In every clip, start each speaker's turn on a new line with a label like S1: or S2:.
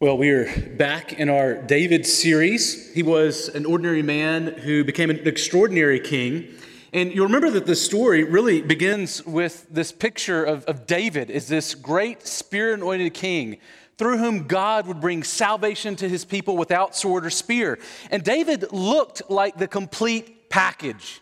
S1: Well, we are back in our David series. He was an ordinary man who became an extraordinary king. And you'll remember that the story really begins with this picture of, of David as this great spirit anointed king through whom God would bring salvation to his people without sword or spear. And David looked like the complete package.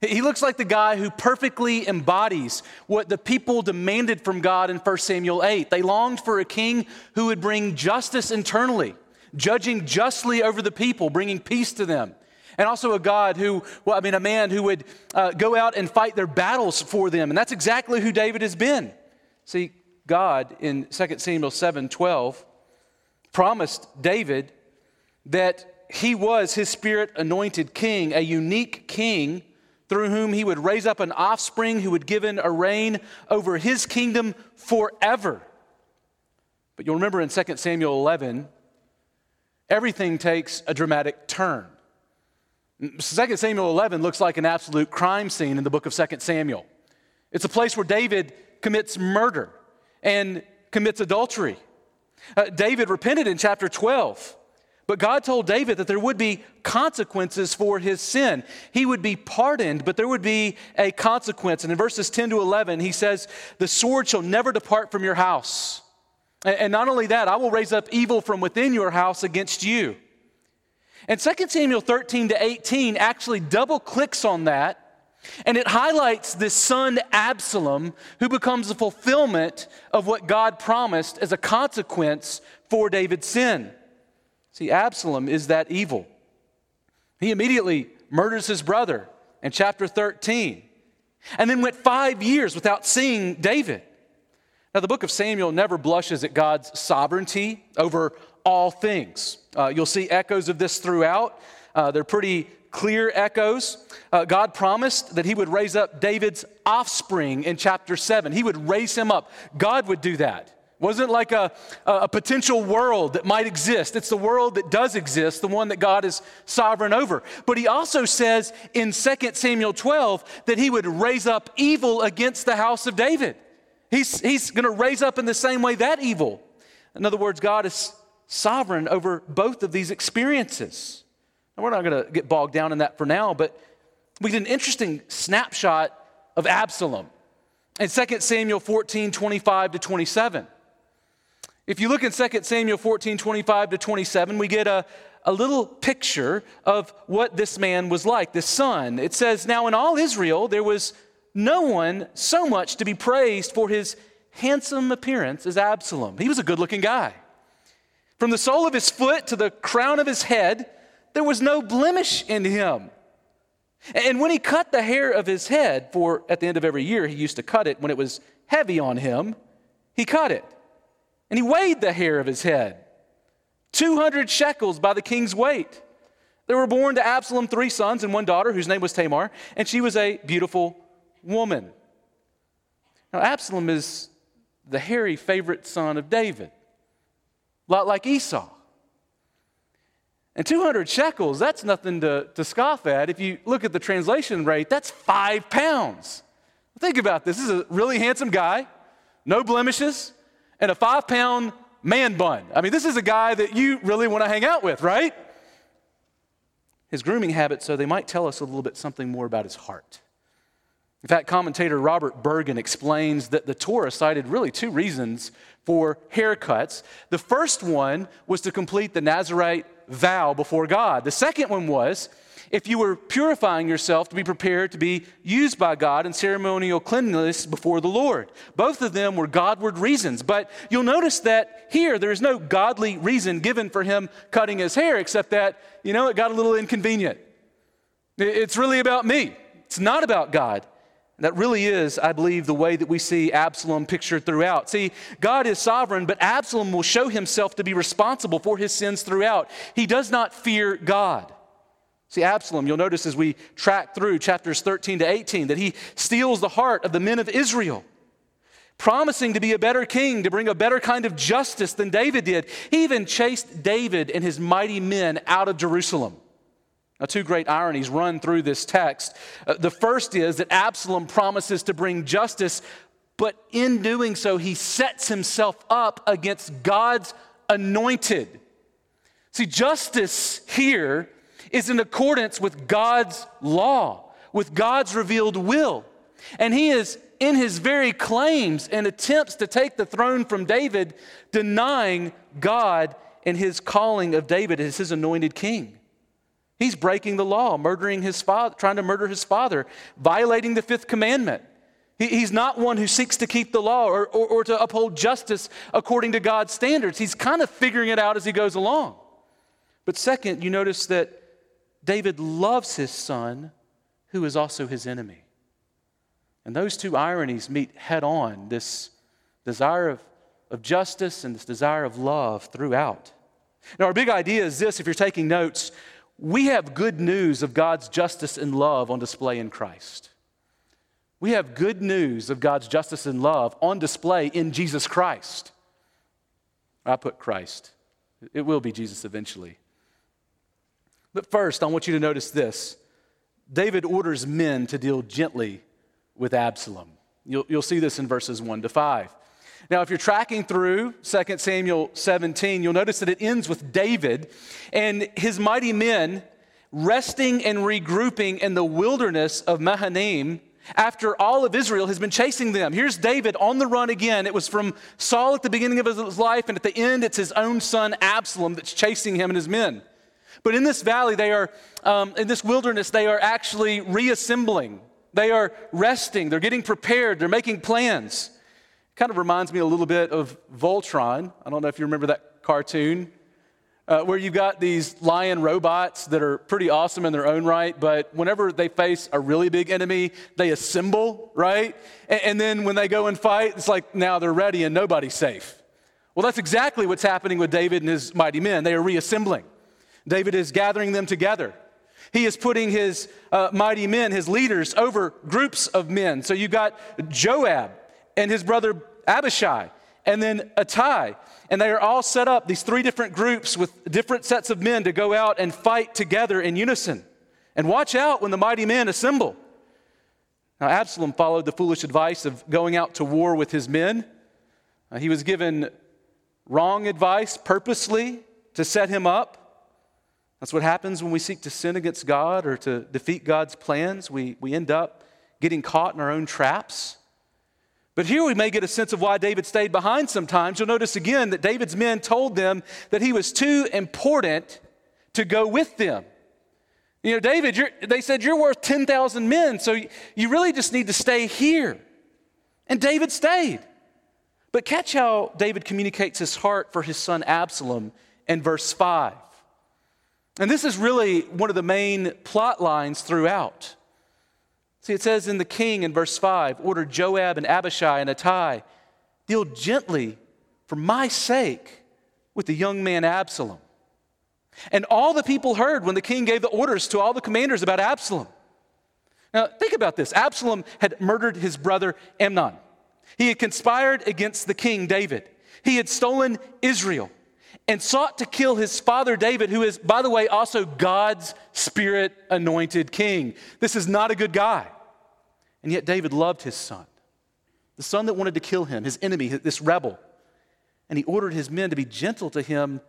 S1: He looks like the guy who perfectly embodies what the people demanded from God in 1 Samuel 8. They longed for a king who would bring justice internally, judging justly over the people, bringing peace to them. And also a God who, well, I mean, a man who would uh, go out and fight their battles for them. And that's exactly who David has been. See, God in 2 Samuel 7 12 promised David that he was his spirit anointed king, a unique king through whom he would raise up an offspring who would give in a reign over his kingdom forever. But you'll remember in 2 Samuel 11, everything takes a dramatic turn. 2 Samuel 11 looks like an absolute crime scene in the book of 2 Samuel. It's a place where David commits murder and commits adultery. Uh, David repented in chapter 12 but God told David that there would be consequences for his sin. He would be pardoned, but there would be a consequence. And in verses 10 to 11, he says, The sword shall never depart from your house. And not only that, I will raise up evil from within your house against you. And 2 Samuel 13 to 18 actually double clicks on that. And it highlights this son Absalom who becomes the fulfillment of what God promised as a consequence for David's sin. See, Absalom is that evil. He immediately murders his brother in chapter 13 and then went five years without seeing David. Now, the book of Samuel never blushes at God's sovereignty over all things. Uh, you'll see echoes of this throughout. Uh, they're pretty clear echoes. Uh, God promised that He would raise up David's offspring in chapter 7. He would raise him up. God would do that wasn't like a, a potential world that might exist. It's the world that does exist, the one that God is sovereign over. But he also says in 2 Samuel 12 that he would raise up evil against the house of David. He's, he's going to raise up in the same way that evil. In other words, God is sovereign over both of these experiences. And we're not going to get bogged down in that for now, but we get an interesting snapshot of Absalom in 2 Samuel 14 25 to 27. If you look in 2 Samuel 14 25 to 27, we get a, a little picture of what this man was like, this son. It says, Now in all Israel, there was no one so much to be praised for his handsome appearance as Absalom. He was a good looking guy. From the sole of his foot to the crown of his head, there was no blemish in him. And when he cut the hair of his head, for at the end of every year he used to cut it when it was heavy on him, he cut it. And he weighed the hair of his head 200 shekels by the king's weight. There were born to Absalom three sons and one daughter, whose name was Tamar, and she was a beautiful woman. Now, Absalom is the hairy favorite son of David, a lot like Esau. And 200 shekels, that's nothing to, to scoff at. If you look at the translation rate, that's five pounds. Think about this. This is a really handsome guy, no blemishes, and a five pound man bun. I mean, this is a guy that you really want to hang out with, right? His grooming habits, so they might tell us a little bit something more about his heart. In fact, commentator Robert Bergen explains that the Torah cited really two reasons for haircuts. The first one was to complete the Nazarite vow before God. The second one was if you were purifying yourself to be prepared to be used by God in ceremonial cleanliness before the Lord. Both of them were Godward reasons, but you'll notice that here there is no godly reason given for him cutting his hair, except that, you know, it got a little inconvenient. It's really about me, it's not about God. That really is, I believe, the way that we see Absalom pictured throughout. See, God is sovereign, but Absalom will show himself to be responsible for his sins throughout. He does not fear God. See, Absalom, you'll notice as we track through chapters 13 to 18 that he steals the heart of the men of Israel, promising to be a better king, to bring a better kind of justice than David did. He even chased David and his mighty men out of Jerusalem. Now, two great ironies run through this text. Uh, the first is that Absalom promises to bring justice, but in doing so, he sets himself up against God's anointed. See, justice here is in accordance with God's law, with God's revealed will. And he is in his very claims and attempts to take the throne from David, denying God and his calling of David as his anointed king. He's breaking the law, murdering his father, trying to murder his father, violating the fifth commandment. he's not one who seeks to keep the law or, or, or to uphold justice according to God's standards. He's kind of figuring it out as he goes along. But second, you notice that David loves his son, who is also his enemy. And those two ironies meet head on this desire of, of justice and this desire of love throughout. Now, our big idea is this if you're taking notes, we have good news of God's justice and love on display in Christ. We have good news of God's justice and love on display in Jesus Christ. I put Christ. It will be Jesus eventually. But first, I want you to notice this David orders men to deal gently with Absalom. You'll, you'll see this in verses 1 to 5. Now, if you're tracking through 2 Samuel 17, you'll notice that it ends with David and his mighty men resting and regrouping in the wilderness of Mahanaim after all of Israel has been chasing them. Here's David on the run again. It was from Saul at the beginning of his life, and at the end, it's his own son Absalom that's chasing him and his men. But in this valley, they are, um, in this wilderness, they are actually reassembling. They are resting. They're getting prepared. They're making plans. Kind of reminds me a little bit of Voltron. I don't know if you remember that cartoon, uh, where you've got these lion robots that are pretty awesome in their own right, but whenever they face a really big enemy, they assemble, right? And, and then when they go and fight, it's like now they're ready and nobody's safe. Well, that's exactly what's happening with David and his mighty men. They are reassembling. David is gathering them together. He is putting his uh, mighty men, his leaders, over groups of men. So you've got Joab and his brother Abishai, and then Ittai. And they are all set up, these three different groups with different sets of men to go out and fight together in unison. And watch out when the mighty men assemble. Now, Absalom followed the foolish advice of going out to war with his men. Uh, he was given wrong advice purposely to set him up. That's what happens when we seek to sin against God or to defeat God's plans. We, we end up getting caught in our own traps. But here we may get a sense of why David stayed behind sometimes. You'll notice again that David's men told them that he was too important to go with them. You know, David, they said, You're worth 10,000 men, so you really just need to stay here. And David stayed. But catch how David communicates his heart for his son Absalom in verse 5. And this is really one of the main plot lines throughout. See, it says in the king in verse 5 order Joab and Abishai and Ittai, deal gently for my sake with the young man Absalom. And all the people heard when the king gave the orders to all the commanders about Absalom. Now, think about this Absalom had murdered his brother Amnon, he had conspired against the king David, he had stolen Israel and sought to kill his father David, who is, by the way, also God's spirit anointed king. This is not a good guy. And yet David loved his son, the son that wanted to kill him, his enemy, this rebel. And he ordered his men to be gentle to him,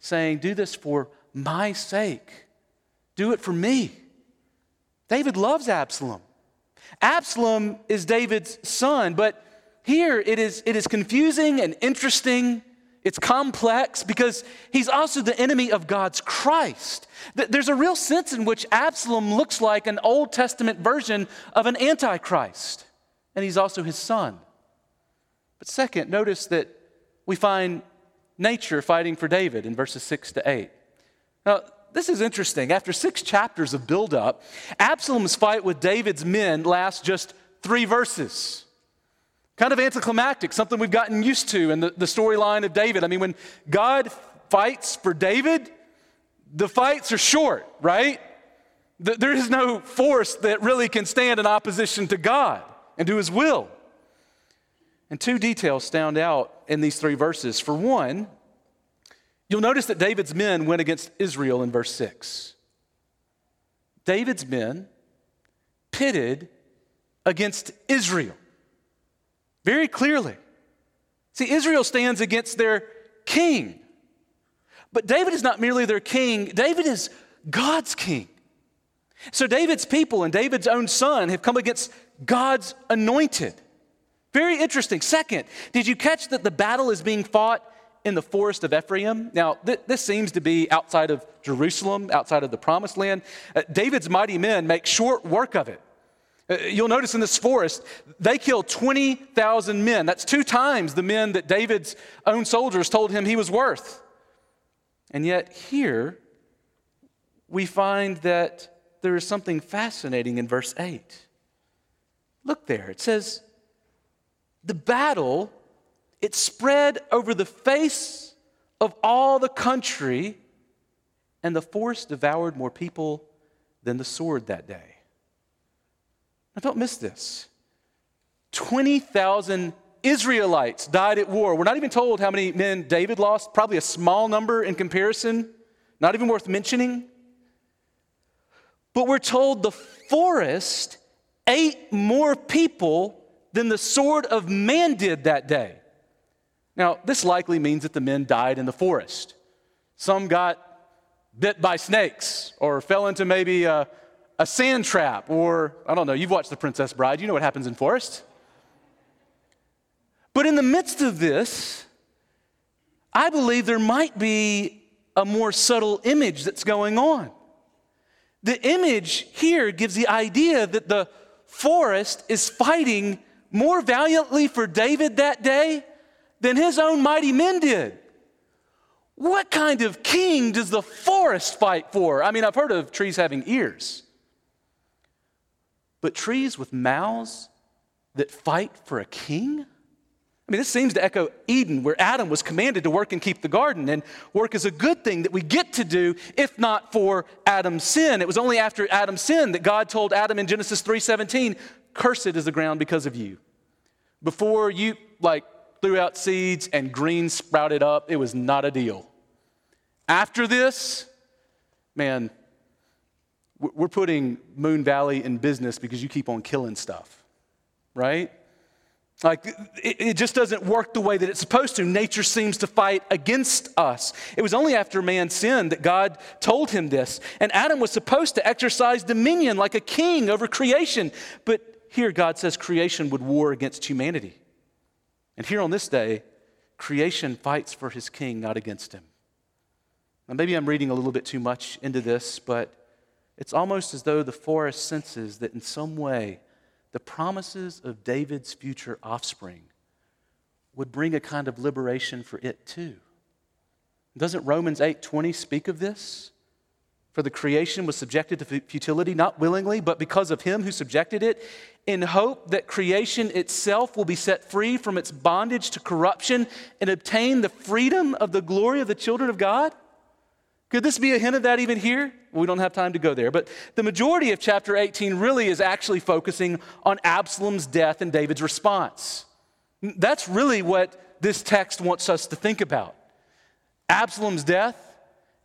S1: saying, Do this for my sake. Do it for me. David loves Absalom. Absalom is David's son, but here it is, it is confusing and interesting it's complex because he's also the enemy of God's Christ. There's a real sense in which Absalom looks like an Old Testament version of an antichrist, and he's also his son. But second, notice that we find nature fighting for David in verses 6 to 8. Now, this is interesting. After six chapters of buildup, Absalom's fight with David's men lasts just three verses. Kind of anticlimactic, something we've gotten used to in the, the storyline of David. I mean, when God fights for David, the fights are short, right? There is no force that really can stand in opposition to God and to his will. And two details stand out in these three verses. For one, you'll notice that David's men went against Israel in verse 6. David's men pitted against Israel very clearly. See, Israel stands against their king, But David is not merely their king, David is God's king. So David's people and David's own son have come against God's anointed. Very interesting. Second, did you catch that the battle is being fought in the forest of Ephraim? Now, th- this seems to be outside of Jerusalem, outside of the promised land. Uh, David's mighty men make short work of it. Uh, you'll notice in this forest, they killed 20,000 men. That's two times the men that David's own soldiers told him he was worth. And yet, here, we find that there is something fascinating in verse 8. Look there, it says, The battle, it spread over the face of all the country, and the forest devoured more people than the sword that day. Now, don't miss this 20,000 Israelites died at war. We're not even told how many men David lost, probably a small number in comparison, not even worth mentioning. But we're told the forest ate more people than the sword of man did that day. Now, this likely means that the men died in the forest. Some got bit by snakes or fell into maybe a, a sand trap, or I don't know, you've watched The Princess Bride, you know what happens in forest. But in the midst of this, I believe there might be a more subtle image that's going on. The image here gives the idea that the forest is fighting more valiantly for David that day than his own mighty men did. What kind of king does the forest fight for? I mean, I've heard of trees having ears, but trees with mouths that fight for a king? I mean, this seems to echo Eden, where Adam was commanded to work and keep the garden. And work is a good thing that we get to do, if not for Adam's sin. It was only after Adam's sin that God told Adam in Genesis 3:17, "Cursed is the ground because of you." Before you like threw out seeds and green sprouted up, it was not a deal. After this, man, we're putting Moon Valley in business because you keep on killing stuff, right? Like, it, it, just doesn't work the way that it's supposed to. Nature seems to fight against us. It was only after man sinned that God told him this. And Adam was supposed to exercise dominion like a king over creation. But here, God says creation would war against humanity. And here on this day, creation fights for his king, not against him. Now, maybe I'm reading a little bit too much into this, but it's almost as though the forest senses that in some way, the promises of David's future offspring would bring a kind of liberation for it too. Doesn't Romans 8:20 speak of this? For the creation was subjected to futility, not willingly, but because of him who subjected it, in hope that creation itself will be set free from its bondage to corruption and obtain the freedom of the glory of the children of God. Could this be a hint of that even here? We don't have time to go there. But the majority of chapter 18 really is actually focusing on Absalom's death and David's response. That's really what this text wants us to think about Absalom's death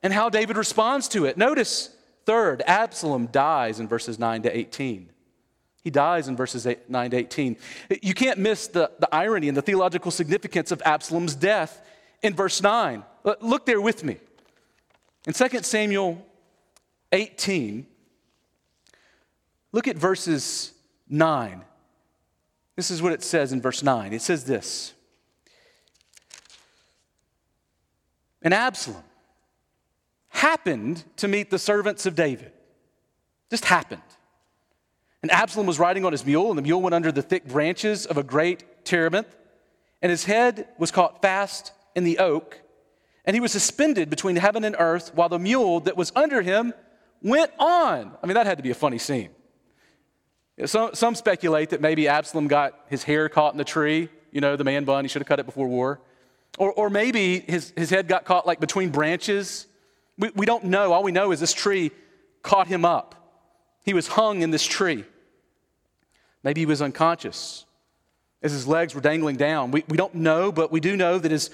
S1: and how David responds to it. Notice, third, Absalom dies in verses 9 to 18. He dies in verses 8, 9 to 18. You can't miss the, the irony and the theological significance of Absalom's death in verse 9. Look there with me. In 2 Samuel 18, look at verses 9. This is what it says in verse 9. It says this And Absalom happened to meet the servants of David. Just happened. And Absalom was riding on his mule, and the mule went under the thick branches of a great terebinth, and his head was caught fast in the oak and he was suspended between heaven and earth while the mule that was under him went on. I mean, that had to be a funny scene. Some, some speculate that maybe Absalom got his hair caught in the tree, you know, the man bun, he should have cut it before war. Or, or maybe his, his head got caught like between branches. We, we don't know. All we know is this tree caught him up. He was hung in this tree. Maybe he was unconscious as his legs were dangling down. We, we don't know, but we do know that his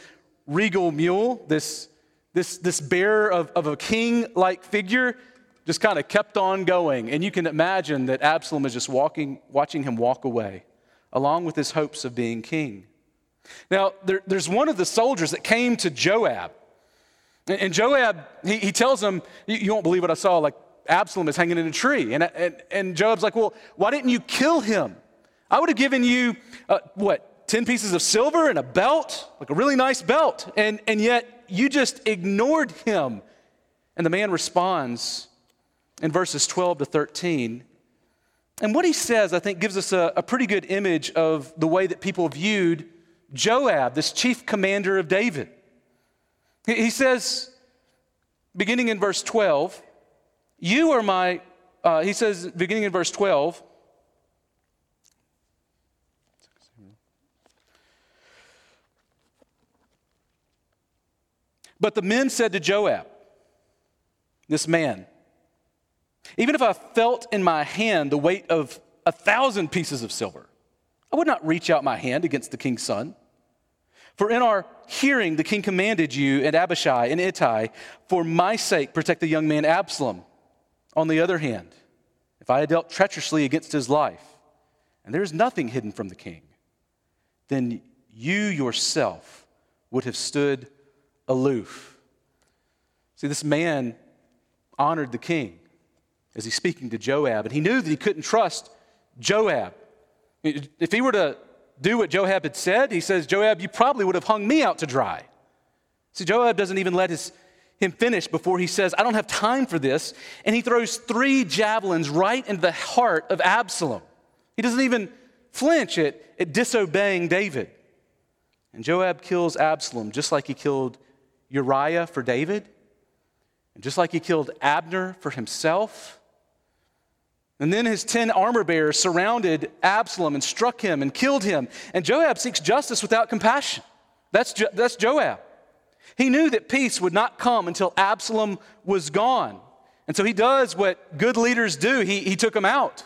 S1: regal mule, this, this, this bearer of, of a king like figure, just kind of kept on going. And you can imagine that Absalom is just walking, watching him walk away, along with his hopes of being king. Now, there, there's one of the soldiers that came to Joab. And Joab, he, he tells him, you, won't believe what I saw, like Absalom is hanging in a tree. And, and, and Joab's like, Well, why didn't you kill him? I would have given you, uh, what, 10 pieces of silver and a belt, like a really nice belt. And, and yet you just ignored him. And the man responds in verses 12 to 13. And what he says, I think, gives us a, a pretty good image of the way that people viewed Joab, this chief commander of David. He, says, beginning in verse 12, You are my, uh, he says, beginning in verse 12, But the men said to Joab, this man, even if I felt in my hand the weight of a thousand pieces of silver, I would not reach out my hand against the king's son. For in our hearing, the king commanded you and Abishai and Ittai, for my sake, protect the young man Absalom. On the other hand, if I had dealt treacherously against his life, and there is nothing hidden from the king, then you yourself would have stood aloof. See, this man honored the king as he's speaking to Joab, and he knew that he couldn't trust Joab. If he were to do what Joab had said, he says, Joab, you probably would have hung me out to dry. See, Joab doesn't even let his, him finish before he says, I don't have time for this. And he throws three javelins right into the heart of Absalom. He doesn't even flinch at, at disobeying David. And Joab kills Absalom just like he killed Uriah for David, and just like he killed Abner for himself. And then his 10 armor bearers surrounded Absalom and struck him and killed him. And Joab seeks justice without compassion. That's, jo- that's Joab. He knew that peace would not come until Absalom was gone. And so he does what good leaders do he, he took him out.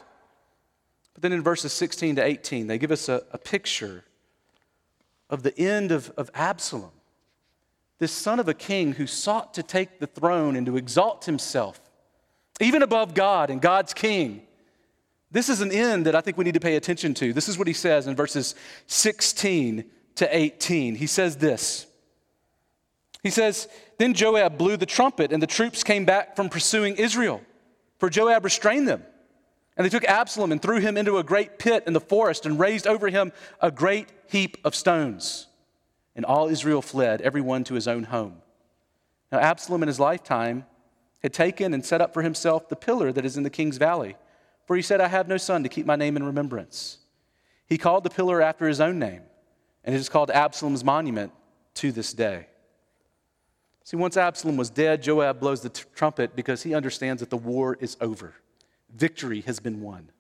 S1: But then in verses 16 to 18, they give us a, a picture of the end of, of Absalom this son of a king who sought to take the throne and to exalt himself, even above God and God's king. This is an end that I think we need to pay attention to. This is what he says in verses 16 to 18. He says this. He says, Then Joab blew the trumpet, and the troops came back from pursuing Israel, for Joab restrained them. And they took Absalom and threw him into a great pit in the forest and raised over him a great heap of stones. And all Israel fled, everyone to his own home. Now, Absalom in his lifetime had taken and set up for himself the pillar that is in the king's valley, for he said, I have no son to keep my name in remembrance. He called the pillar after his own name, and it is called Absalom's monument to this day. See, once Absalom was dead, Joab blows the t- trumpet because he understands that the war is over. Victory has been won.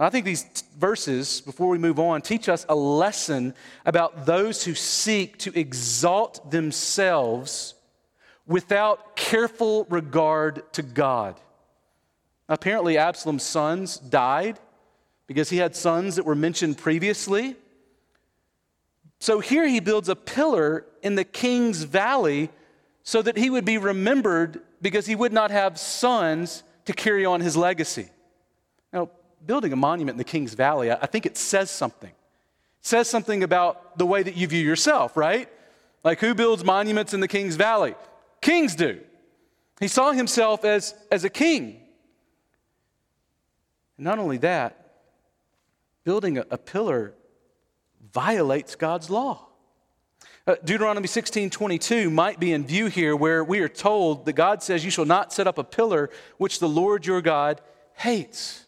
S1: I think these t- verses, before we move on, teach us a lesson about those who seek to exalt themselves without careful regard to God. Apparently, Absalom's sons died because he had sons that were mentioned previously. So here he builds a pillar in the king's valley so that he would be remembered because he would not have sons to carry on his legacy. Now, building a monument in the King's Valley, I think it says something. It says something about the way that you view yourself, right? Like who builds monuments in the King's Valley? Kings do. He saw himself as, as a king. And not only that, building a, a pillar violates God's law. Uh, Deuteronomy 16 22 might be in view here, where we are told that God says, You shall not set up a pillar which the Lord your God hates.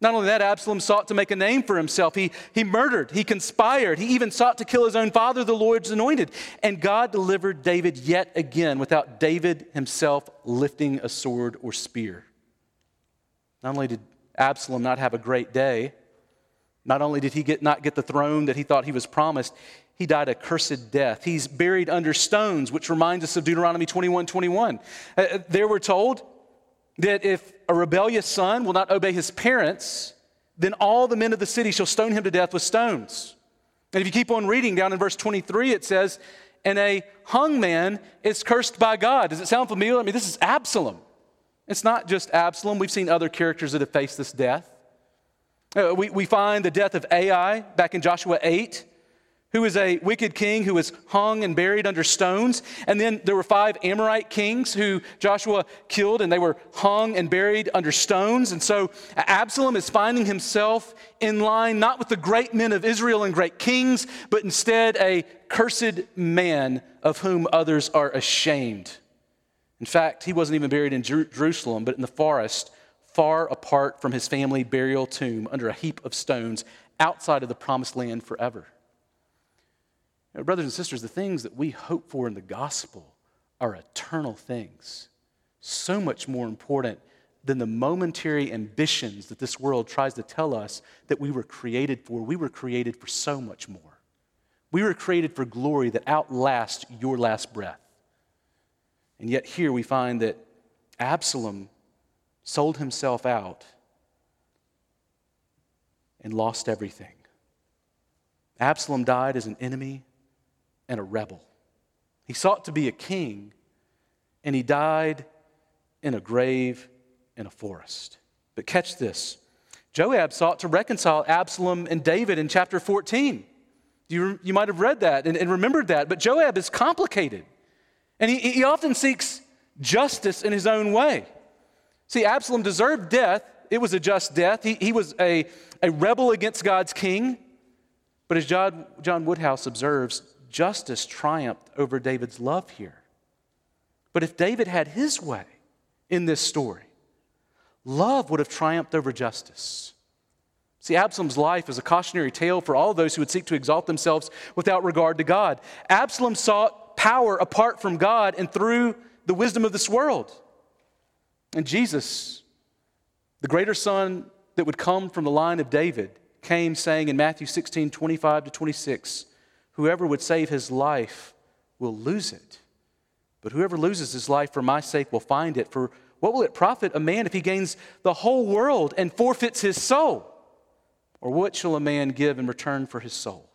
S1: Not only that, Absalom sought to make a name for himself. He, he murdered, he conspired, he even sought to kill his own father, the Lord's anointed. And God delivered David yet again without David himself lifting a sword or spear. Not only did Absalom not have a great day, not only did he get, not get the throne that he thought he was promised, he died a cursed death. He's buried under stones, which reminds us of Deuteronomy 21 21. Uh, uh there we're told that if a rebellious son will not obey his parents, then all the men of the city shall stone him to death with stones. And if you keep on reading down in verse 23, it says, And a hung man is cursed by God. Does it sound familiar? I mean, this is Absalom. It's not just Absalom. We've seen other characters that have faced this death. Uh, we, we find the death of Ai back in Joshua 8, who was a wicked king who was hung and buried under stones. And then there were five Amorite kings who Joshua killed, and they were hung and buried under stones. And so Absalom is finding himself in line not with the great men of Israel and great kings, but instead a cursed man of whom others are ashamed. In fact, he wasn't even buried in Jerusalem, but in the forest, far apart from his family burial tomb under a heap of stones outside of the promised land forever. Brothers and sisters, the things that we hope for in the gospel are eternal things, so much more important than the momentary ambitions that this world tries to tell us that we were created for. We were created for so much more. We were created for glory that outlasts your last breath. And yet, here we find that Absalom sold himself out and lost everything. Absalom died as an enemy and a rebel. He sought to be a king, and he died in a grave in a forest. But catch this Joab sought to reconcile Absalom and David in chapter 14. You, you might have read that and, and remembered that, but Joab is complicated. And he, he often seeks justice in his own way. See, Absalom deserved death. It was a just death. He, he was a, a rebel against God's king. But as John, John Woodhouse observes, justice triumphed over David's love here. But if David had his way in this story, love would have triumphed over justice. See, Absalom's life is a cautionary tale for all those who would seek to exalt themselves without regard to God. Absalom sought power apart from God and through the wisdom of this world. And Jesus, the greater son that would come from the line of David, came saying in Matthew 16 25 to 26, Whoever would save his life will lose it. But whoever loses his life for my sake will find it. For what will it profit a man if he gains the whole world and forfeits his soul? Or what shall a man give in return for his soul?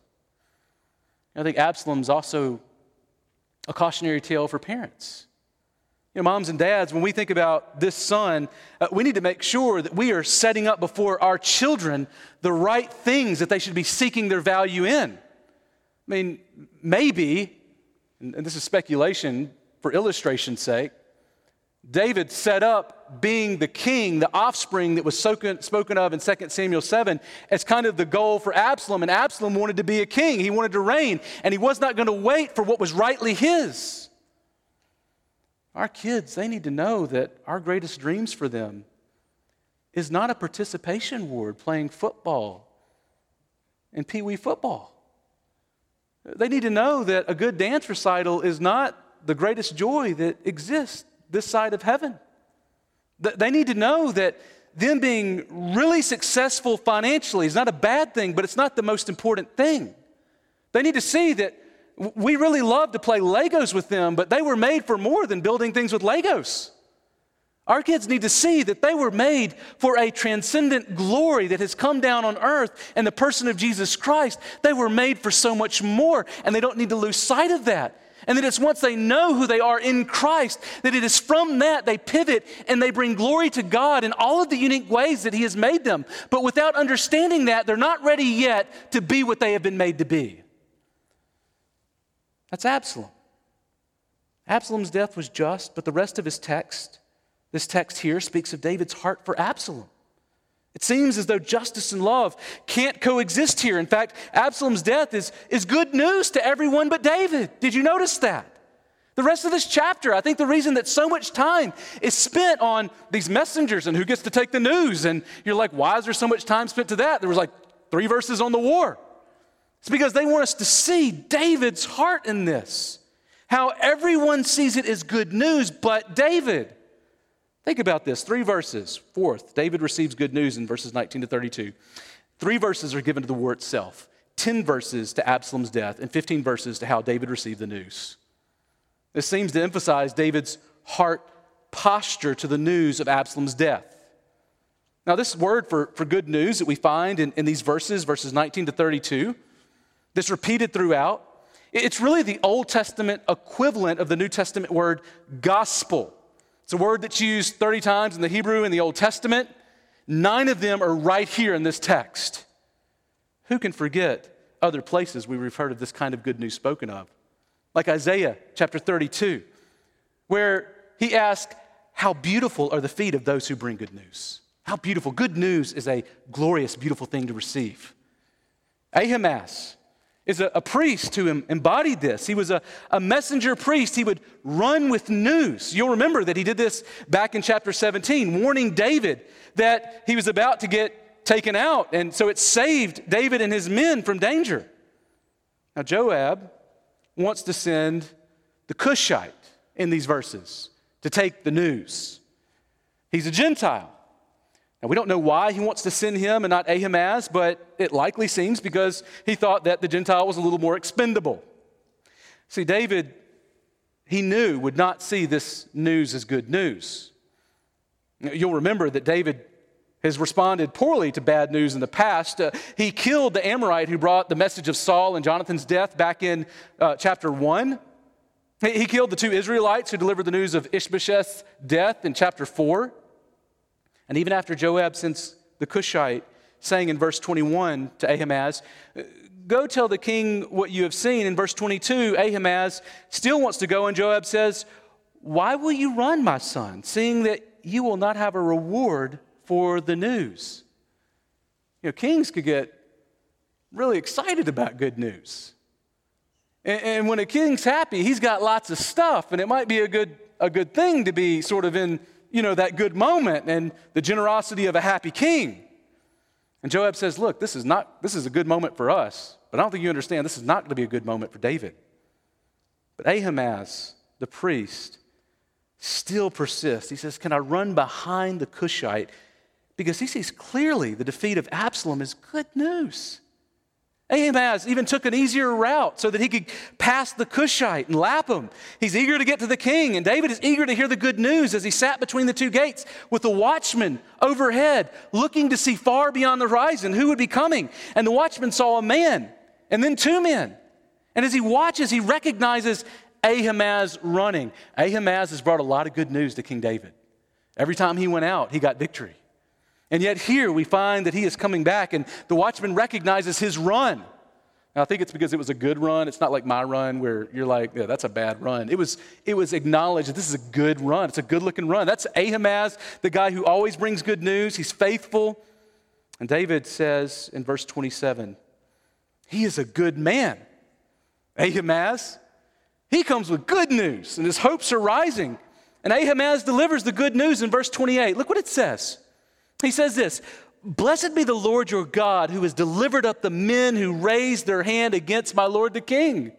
S1: I think Absalom's also a cautionary tale for parents. You know, moms and dads, when we think about this son, uh, we need to make sure that we are setting up before our children the right things that they should be seeking their value in. I mean, maybe, and this is speculation for illustration's sake, David set up being the king, the offspring that was spoken of in 2 Samuel 7, as kind of the goal for Absalom. And Absalom wanted to be a king, he wanted to reign, and he was not going to wait for what was rightly his. Our kids, they need to know that our greatest dreams for them is not a participation award playing football and pee wee football. They need to know that a good dance recital is not the greatest joy that exists this side of heaven. They need to know that them being really successful financially is not a bad thing, but it's not the most important thing. They need to see that we really love to play Legos with them, but they were made for more than building things with Legos. Our kids need to see that they were made for a transcendent glory that has come down on earth in the person of Jesus Christ. They were made for so much more, and they don't need to lose sight of that. And that it's once they know who they are in Christ, that it is from that they pivot and they bring glory to God in all of the unique ways that He has made them. But without understanding that, they're not ready yet to be what they have been made to be. That's Absalom. Absalom's death was just, but the rest of his text this text here speaks of David's heart for Absalom. It seems as though justice and love can't coexist here. In fact, Absalom's death is, is good news to everyone but David. Did you notice that? The rest of this chapter, I think the reason that so much time is spent on these messengers and who gets to take the news, and you're like, why is there so much time spent to that? There was like three verses on the war. It's because they want us to see David's heart in this. How everyone sees it as good news but David. Think about this three verses. Fourth, David receives good news in verses 19 to 32. Three verses are given to the war itself 10 verses to Absalom's death, and 15 verses to how David received the news. This seems to emphasize David's heart posture to the news of Absalom's death. Now, this word for, for good news that we find in, in these verses, verses 19 to 32, this repeated throughout, it's really the Old Testament equivalent of the New Testament word gospel. It's a word that's used 30 times in the Hebrew in the Old Testament. Nine of them are right here in this text. Who can forget other places where we've heard of this kind of good news spoken of, like Isaiah chapter 32, where he asks, How beautiful are the feet of those who bring good news? How beautiful. Good news is a glorious, beautiful thing to receive. Ahimaaz is a, a priest who embodied this. He was a, a messenger priest. He would run with news. You'll remember that he did this back in chapter 17, warning David that he was about to get taken out. And so it saved David and his men from danger. Now, Joab wants to send the Cushite in these verses to take the news. He's a Gentile. Now, we don't know why he wants to send him and not Ahimaaz, but it likely seems because he thought that the Gentile was a little more expendable. See, David, he knew, would not see this news as good news. You'll remember that David has responded poorly to bad news in the past. Uh, he killed the Amorite who brought the message of Saul and Jonathan's death back in uh, chapter 1. He, he killed the two Israelites who delivered the news of Ishbosheth's death in chapter 4. And even after Joab sends the Cushite, saying in verse 21 to Ahimaaz, Go tell the king what you have seen. In verse 22, Ahimaaz still wants to go, and Joab says, Why will you run, my son, seeing that you will not have a reward for the news? You know, kings could get really excited about good news. And, and when a king's happy, he's got lots of stuff, and it might be a good, a good thing to be sort of in you know, that good moment and the generosity of a happy king. And Joab says, Look, this is not, this is a good moment for us, but I don't think you understand, this is not going to be a good moment for David. But Ahimaaz, the priest, still persists. He says, Can I run behind the Cushite? Because he sees clearly the defeat of Absalom is good news. Ahimaaz even took an easier route so that he could pass the Cushite and lap him. He's eager to get to the king, and David is eager to hear the good news as he sat between the two gates with the watchman overhead, looking to see far beyond the horizon who would be coming. And the watchman saw a man and then two men. And as he watches, he recognizes Ahimaaz running. Ahimaaz has brought a lot of good news to King David. Every time he went out, he got victory. And yet here we find that he is coming back, and the watchman recognizes his run. Now, I think it's because it was a good run. It's not like my run where you're like, yeah, that's a bad run. It was, it was acknowledged that this is a good run. It's a good looking run. That's Ahimaaz, the guy who always brings good news. He's faithful. And David says in verse 27, he is a good man. Ahimaaz, he comes with good news, and his hopes are rising. And Ahimaaz delivers the good news in verse 28. Look what it says. He says this Blessed be the Lord your God who has delivered up the men who raised their hand against my Lord the king.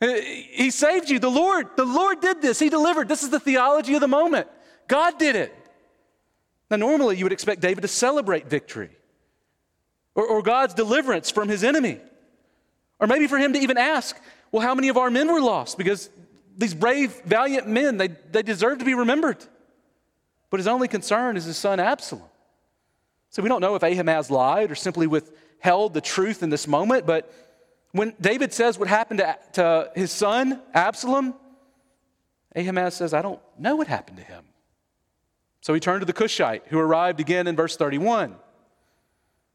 S1: Uh, he saved you. The Lord, the Lord did this. He delivered. This is the theology of the moment. God did it. Now, normally you would expect David to celebrate victory or, or God's deliverance from his enemy. Or maybe for him to even ask, well, how many of our men were lost? Because these brave, valiant men, they, they deserve to be remembered. But his only concern is his son Absalom. So we don't know if Ahimaaz lied or simply withheld the truth in this moment, but when David says what happened to, to his son Absalom, Ahimaaz says, I don't know what happened to him. So he turned to the Cushite, who arrived again in verse 31.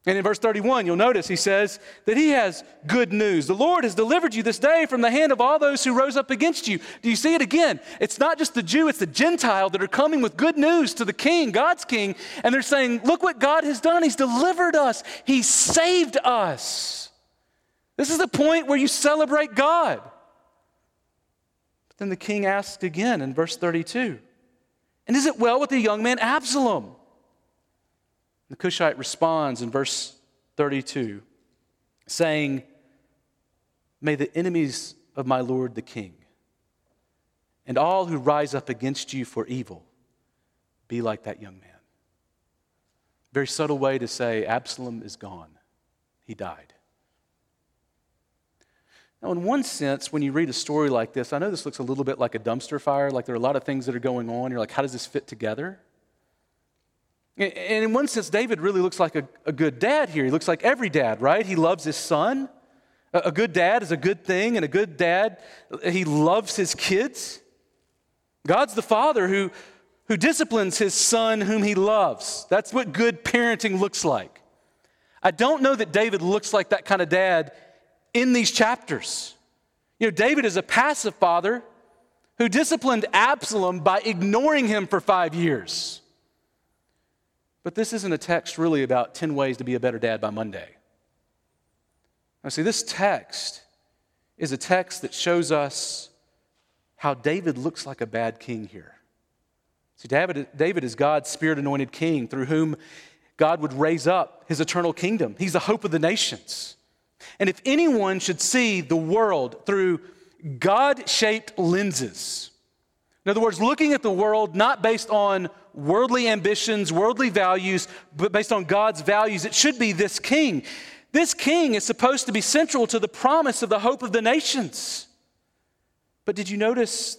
S1: And in verse 31, you'll notice he says that he has good news. The Lord has delivered you this day from the hand of all those who rose up against you. Do you see it again? It's not just the Jew, it's the Gentile that are coming with good news to the king, God's king, and they're saying, Look what God has done. He's delivered us, He saved us. This is the point where you celebrate God. But then the king asked again in verse 32 And is it well with the young man Absalom? The Cushite responds in verse 32, saying, May the enemies of my Lord the king and all who rise up against you for evil be like that young man. Very subtle way to say Absalom is gone. He died. Now, in one sense, when you read a story like this, I know this looks a little bit like a dumpster fire, like there are a lot of things that are going on. You're like, how does this fit together? And in one sense, David really looks like a, a good dad here. He looks like every dad, right? He loves his son. A, a good dad is a good thing, and a good dad, he loves his kids. God's the father who, who disciplines his son whom he loves. That's what good parenting looks like. I don't know that David looks like that kind of dad in these chapters. You know, David is a passive father who disciplined Absalom by ignoring him for five years. But this isn't a text really about 10 ways to be a better dad by Monday. Now, see, this text is a text that shows us how David looks like a bad king here. See, David, David is God's spirit anointed king through whom God would raise up his eternal kingdom. He's the hope of the nations. And if anyone should see the world through God shaped lenses, in other words, looking at the world not based on worldly ambitions, worldly values, but based on God's values, it should be this king. This king is supposed to be central to the promise of the hope of the nations. But did you notice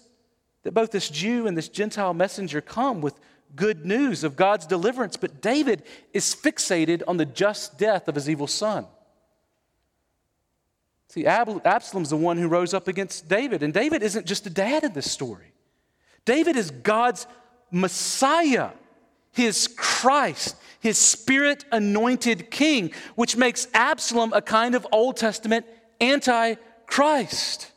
S1: that both this Jew and this Gentile messenger come with good news of God's deliverance? But David is fixated on the just death of his evil son. See, Absalom's the one who rose up against David, and David isn't just a dad in this story. David is God's Messiah, his Christ his spirit anointed king, which makes Absalom a kind of Old Testament antichrist.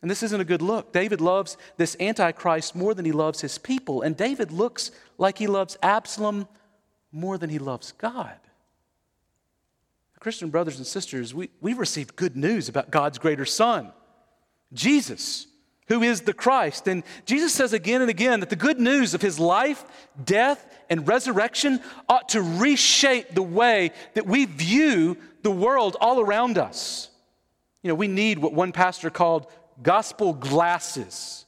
S1: And this isn't a good look. David loves this antichrist more than he loves his people, and David looks like he loves Absalom more than he loves God. Christian brothers and sisters, we, we've received good news about God's greater Son, Jesus who is the Christ. And Jesus says again and again that the good news of his life, death, and resurrection ought to reshape the way that we view the world all around us. You know, we need what one pastor called gospel glasses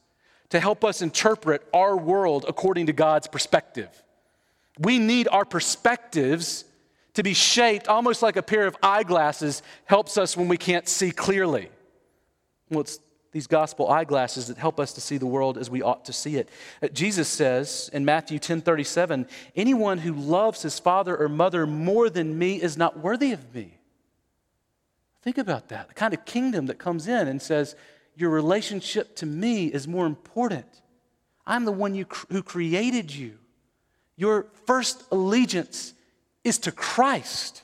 S1: to help us interpret our world according to God's perspective. We need our perspectives to be shaped almost like a pair of eyeglasses helps us when we can't see clearly. Well, it's these gospel eyeglasses that help us to see the world as we ought to see it. Uh, Jesus says in Matthew 10 37, anyone who loves his father or mother more than me is not worthy of me. Think about that. The kind of kingdom that comes in and says, Your relationship to me is more important. I'm the one you, who created you. Your first allegiance is to Christ,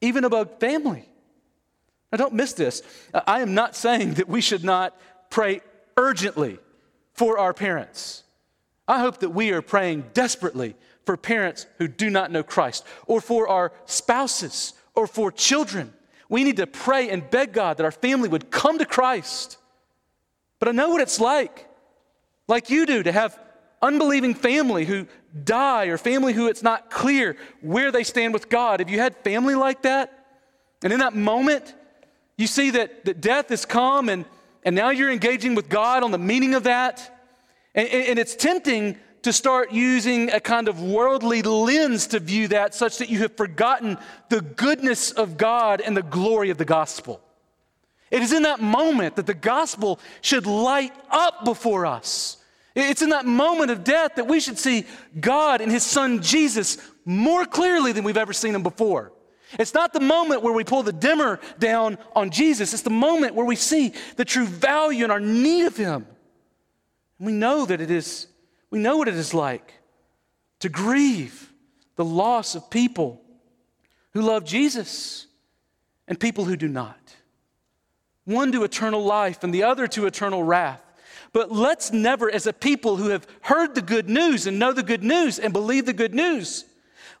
S1: even above family. Now, don't miss this. Uh, I am not saying that we should not pray urgently for our parents. I hope that we are praying desperately for parents who do not know Christ, or for our spouses, or for children. We need to pray and beg God that our family would come to Christ. But I know what it's like, like you do, to have unbelieving family who die, or family who it's not clear where they stand with God. Have you had family like that? And in that moment, you see that, that death has come, and, and now you're engaging with God on the meaning of that. And, and it's tempting to start using a kind of worldly lens to view that, such that you have forgotten the goodness of God and the glory of the gospel. It is in that moment that the gospel should light up before us. It's in that moment of death that we should see God and His Son Jesus more clearly than we've ever seen Him before. It's not the moment where we pull the dimmer down on Jesus. It's the moment where we see the true value and our need of Him. And we know that it is, we know what it is like to grieve the loss of people who love Jesus and people who do not. One to eternal life and the other to eternal wrath. But let's never, as a people who have heard the good news and know the good news and believe the good news,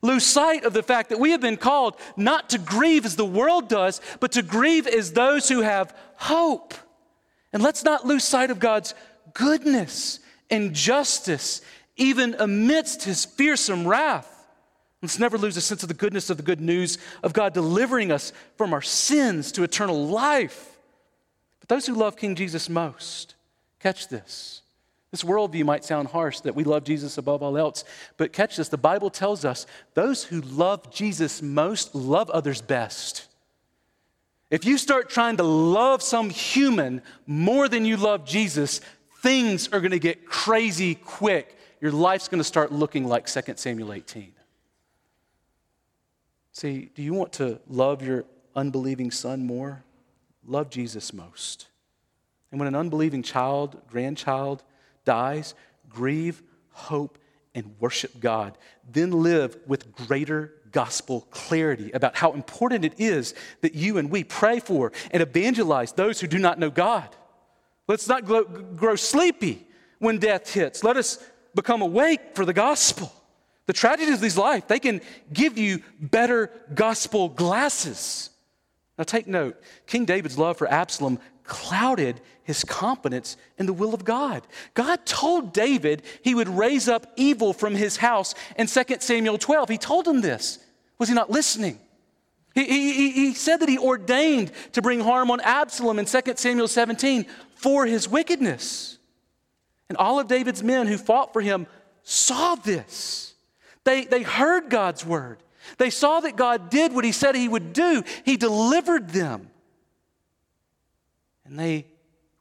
S1: lose sight of the fact that we have been called not to grieve as the world does, but to grieve as those who have hope. And let's not lose sight of God's goodness and justice, even amidst his fearsome wrath. Let's never lose a sense of the goodness of the good news of God delivering us from our sins to eternal life. But those who love King Jesus most, catch this this worldview might sound harsh that we love Jesus above all else, but catch this the Bible tells us those who love Jesus most love others best. If you start trying to love some human more than you love Jesus, things are going to get crazy quick. Your life's going to start looking like 2 Samuel 18. See, do you want to love your unbelieving son more? Love Jesus most. And when an unbelieving child, grandchild, dies, grieve, hope, and worship God. Then live with greater gospel clarity about how important it is that you and we pray for and evangelize those who do not know God. Let's not grow sleepy when death hits. Let us become awake for the gospel. The tragedies of these life, they can give you better gospel glasses. Now take note, King David's love for Absalom clouded his confidence in the will of God. God told David he would raise up evil from his house in 2 Samuel 12. He told him this. Was he not listening? He, he, he said that he ordained to bring harm on Absalom in 2 Samuel 17 for his wickedness. And all of David's men who fought for him saw this. They, they heard God's word. They saw that God did what he said he would do. He delivered them. And they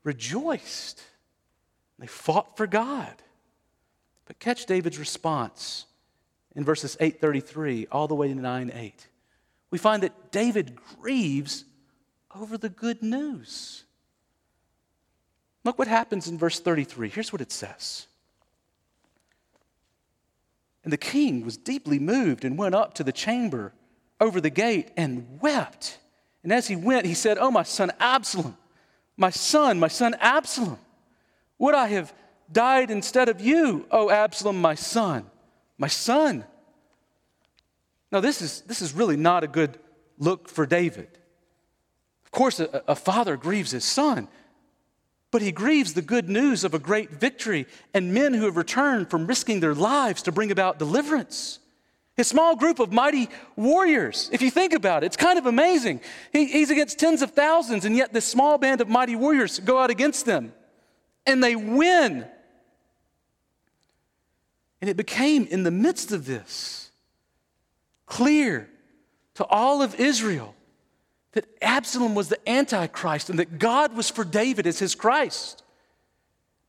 S1: rejoiced. They fought for God. But catch David's response in verses 833 all the way to 9 8. We find that David grieves over the good news. Look what happens in verse 33. Here's what it says. And the king was deeply moved and went up to the chamber over the gate and wept. And as he went, he said, Oh, my son Absalom, my son, my son Absalom, would I have died instead of you, O Absalom, my son, my son. Now, this is, this is really not a good look for David. Of course, a, a father grieves his son, but he grieves the good news of a great victory and men who have returned from risking their lives to bring about deliverance. His small group of mighty warriors, if you think about it, it's kind of amazing. He, he's against tens of thousands, and yet this small band of mighty warriors go out against them, and they win. And it became in the midst of this clear to all of Israel that Absalom was the Antichrist and that God was for David as his Christ.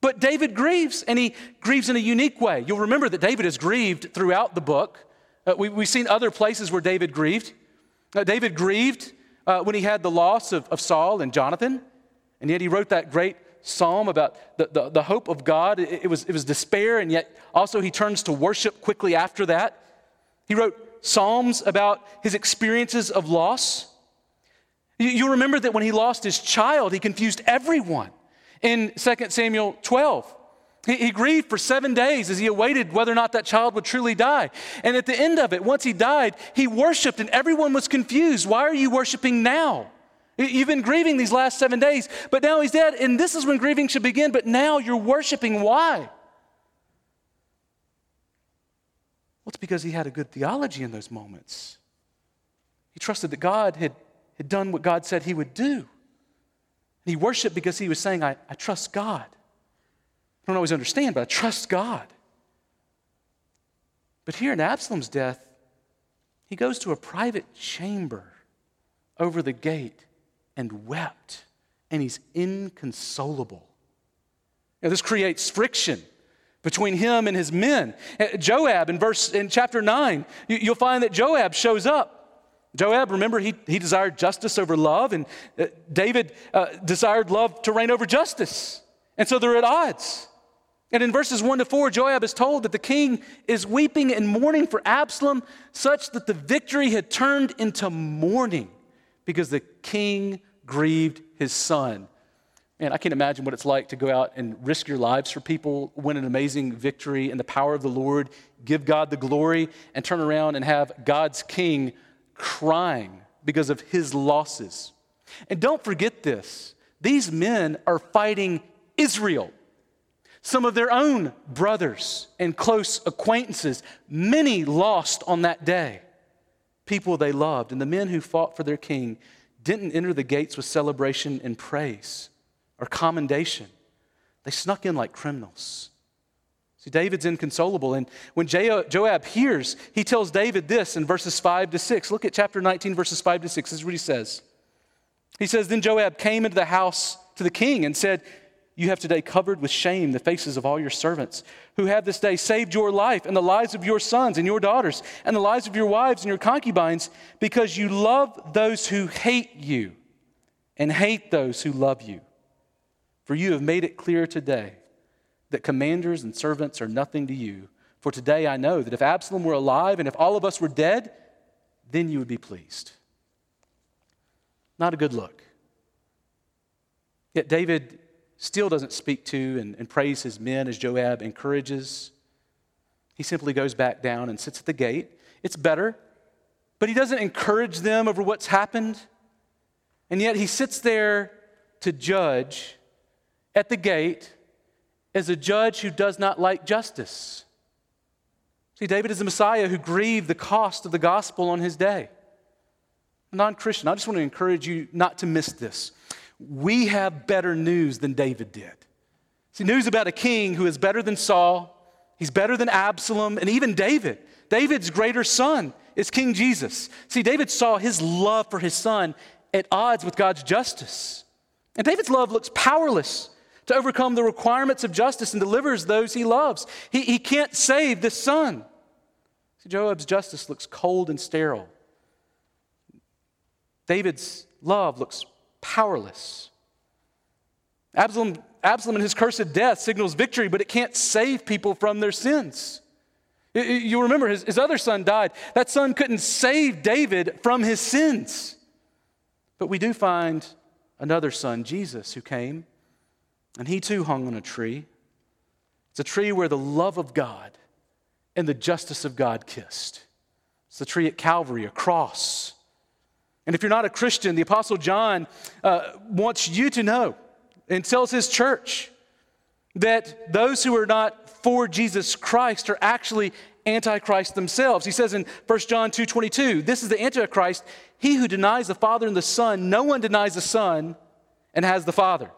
S1: But David grieves, and he grieves in a unique way. You'll remember that David is grieved throughout the book. Uh, we, have seen other places where David grieved. Uh, David grieved uh, when he had the loss of, of, Saul and Jonathan, and yet he wrote that great psalm about the, the, the hope of God. It, it, was, it was despair, and yet also he turns to worship quickly after that. He wrote psalms about his experiences of loss. You remember that when he lost his child, he confused everyone in 2 Samuel 12. He, he, grieved for seven days as he awaited whether or not that child would truly die. And at the end of it, once he died, he worshiped and everyone was confused. Why are you worshiping now? You've been grieving these last seven days, but now he's dead, and this is when grieving should begin, but now you're worshiping. Why? Well, it's because he had a good theology in those moments. He trusted that God had had done what God said he would do. And he worshiped because he was saying, I, I trust God. I don't always understand, but I trust God. But here in Absalom's death, he goes to a private chamber over the gate and wept, and he's inconsolable. Now, this creates friction between him and his men. Uh, Joab in verse in chapter 9, you'll find that Joab shows up Joab, remember, he, he desired justice over love, and uh, David uh, desired love to reign over justice. And so they're at odds. And in verses 1 to 4, Joab is told that the king is weeping and mourning for Absalom, such that the victory had turned into mourning because the king grieved his son. And I can't imagine what it's like to go out and risk your lives for people, win an amazing victory in the power of the Lord, give God the glory, and turn around and have God's king crying because of his losses. And don't forget this these men are fighting Israel. Some of their own brothers and close acquaintances, many lost on that day, people they loved. And the men who fought for their king didn't enter the gates with celebration and praise or commendation. They snuck in like criminals. See, David's inconsolable. And when Joab hears, he tells David this in verses 5 to 6. Look at chapter 19, verses 5 to 6. This is what he says. He says, Then Joab came into the house to the king and said, You have today covered with shame the faces of all your servants, who have this day saved your life and the lives of your sons and your daughters, and the lives of your wives and your concubines, because you love those who hate you and hate those who love you. For you have made it clear today that commanders and servants are nothing to you, For today I know that if Absalom were alive and if all of us were dead, then you would be pleased. Not a good look. Yet David still doesn't speak to and, and praise his men as Joab encourages. He simply goes back down and sits at the gate. It's better, but he doesn't encourage them over what's happened. And yet he sits there to judge at the gate as a judge who does not like justice. See, David is the Messiah who grieved the cost of the gospel on his day. Non Christian, I just want to encourage you not to miss this. We have better news than David did. See, news about a king who is better than Saul, he's better than Absalom, and even David. David's greater son is King Jesus. See, David saw his love for his son at odds with God's justice. And David's love looks powerless to overcome the requirements of justice and delivers those he loves. He, he can't save this son. See, Joab's justice looks cold and sterile. David's love looks powerless. Absalom, Absalom and his cursed death signals victory, but it can't save people from their sins. You remember his, his other son died. That son couldn't save David from his sins. But we do find another son, Jesus, who came, and he too hung on a tree. It's a tree where the love of God and the justice of God kissed. It's the tree at Calvary, a cross. And if you're not a Christian, the Apostle John uh, wants you to know and tells his church that those who are not for Jesus Christ are actually antichrist themselves. He says in 1 John 2:22, this is the antichrist, he who denies the Father and the Son, no one denies the Son and has the Father.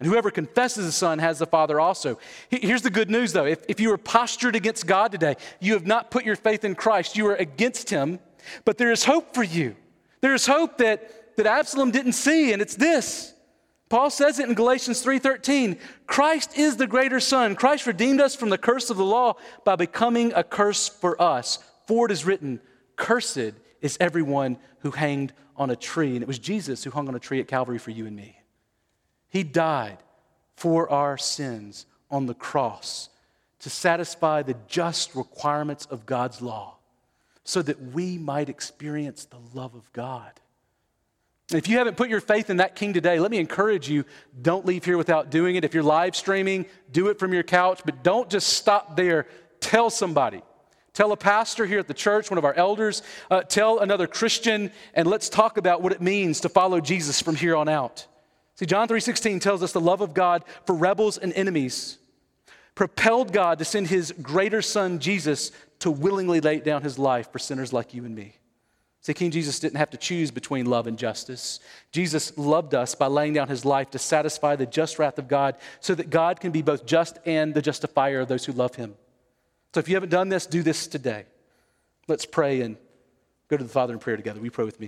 S1: And whoever confesses the Son has the Father also. Here's the good news though. If, if you are postured against God today, you have not put your faith in Christ, you are against him, but there is hope for you. There is hope that, that Absalom didn't see, and it's this. Paul says it in Galatians 3:13. Christ is the greater son. Christ redeemed us from the curse of the law by becoming a curse for us. For it is written, cursed is everyone who hanged on a tree. And it was Jesus who hung on a tree at Calvary for you and me. He died for our sins on the cross to satisfy the just requirements of God's law so that we might experience the love of God. If you haven't put your faith in that king today, let me encourage you don't leave here without doing it. If you're live streaming, do it from your couch, but don't just stop there. Tell somebody. Tell a pastor here at the church, one of our elders, uh, tell another Christian, and let's talk about what it means to follow Jesus from here on out. See, John 3:16 tells us the love of God for rebels and enemies propelled God to send his greater son Jesus to willingly lay down his life for sinners like you and me. See, King Jesus didn't have to choose between love and justice. Jesus loved us by laying down his life to satisfy the just wrath of God so that God can be both just and the justifier of those who love him. So if you haven't done this, do this today. Let's pray and go to the Father in prayer together. We pray with me?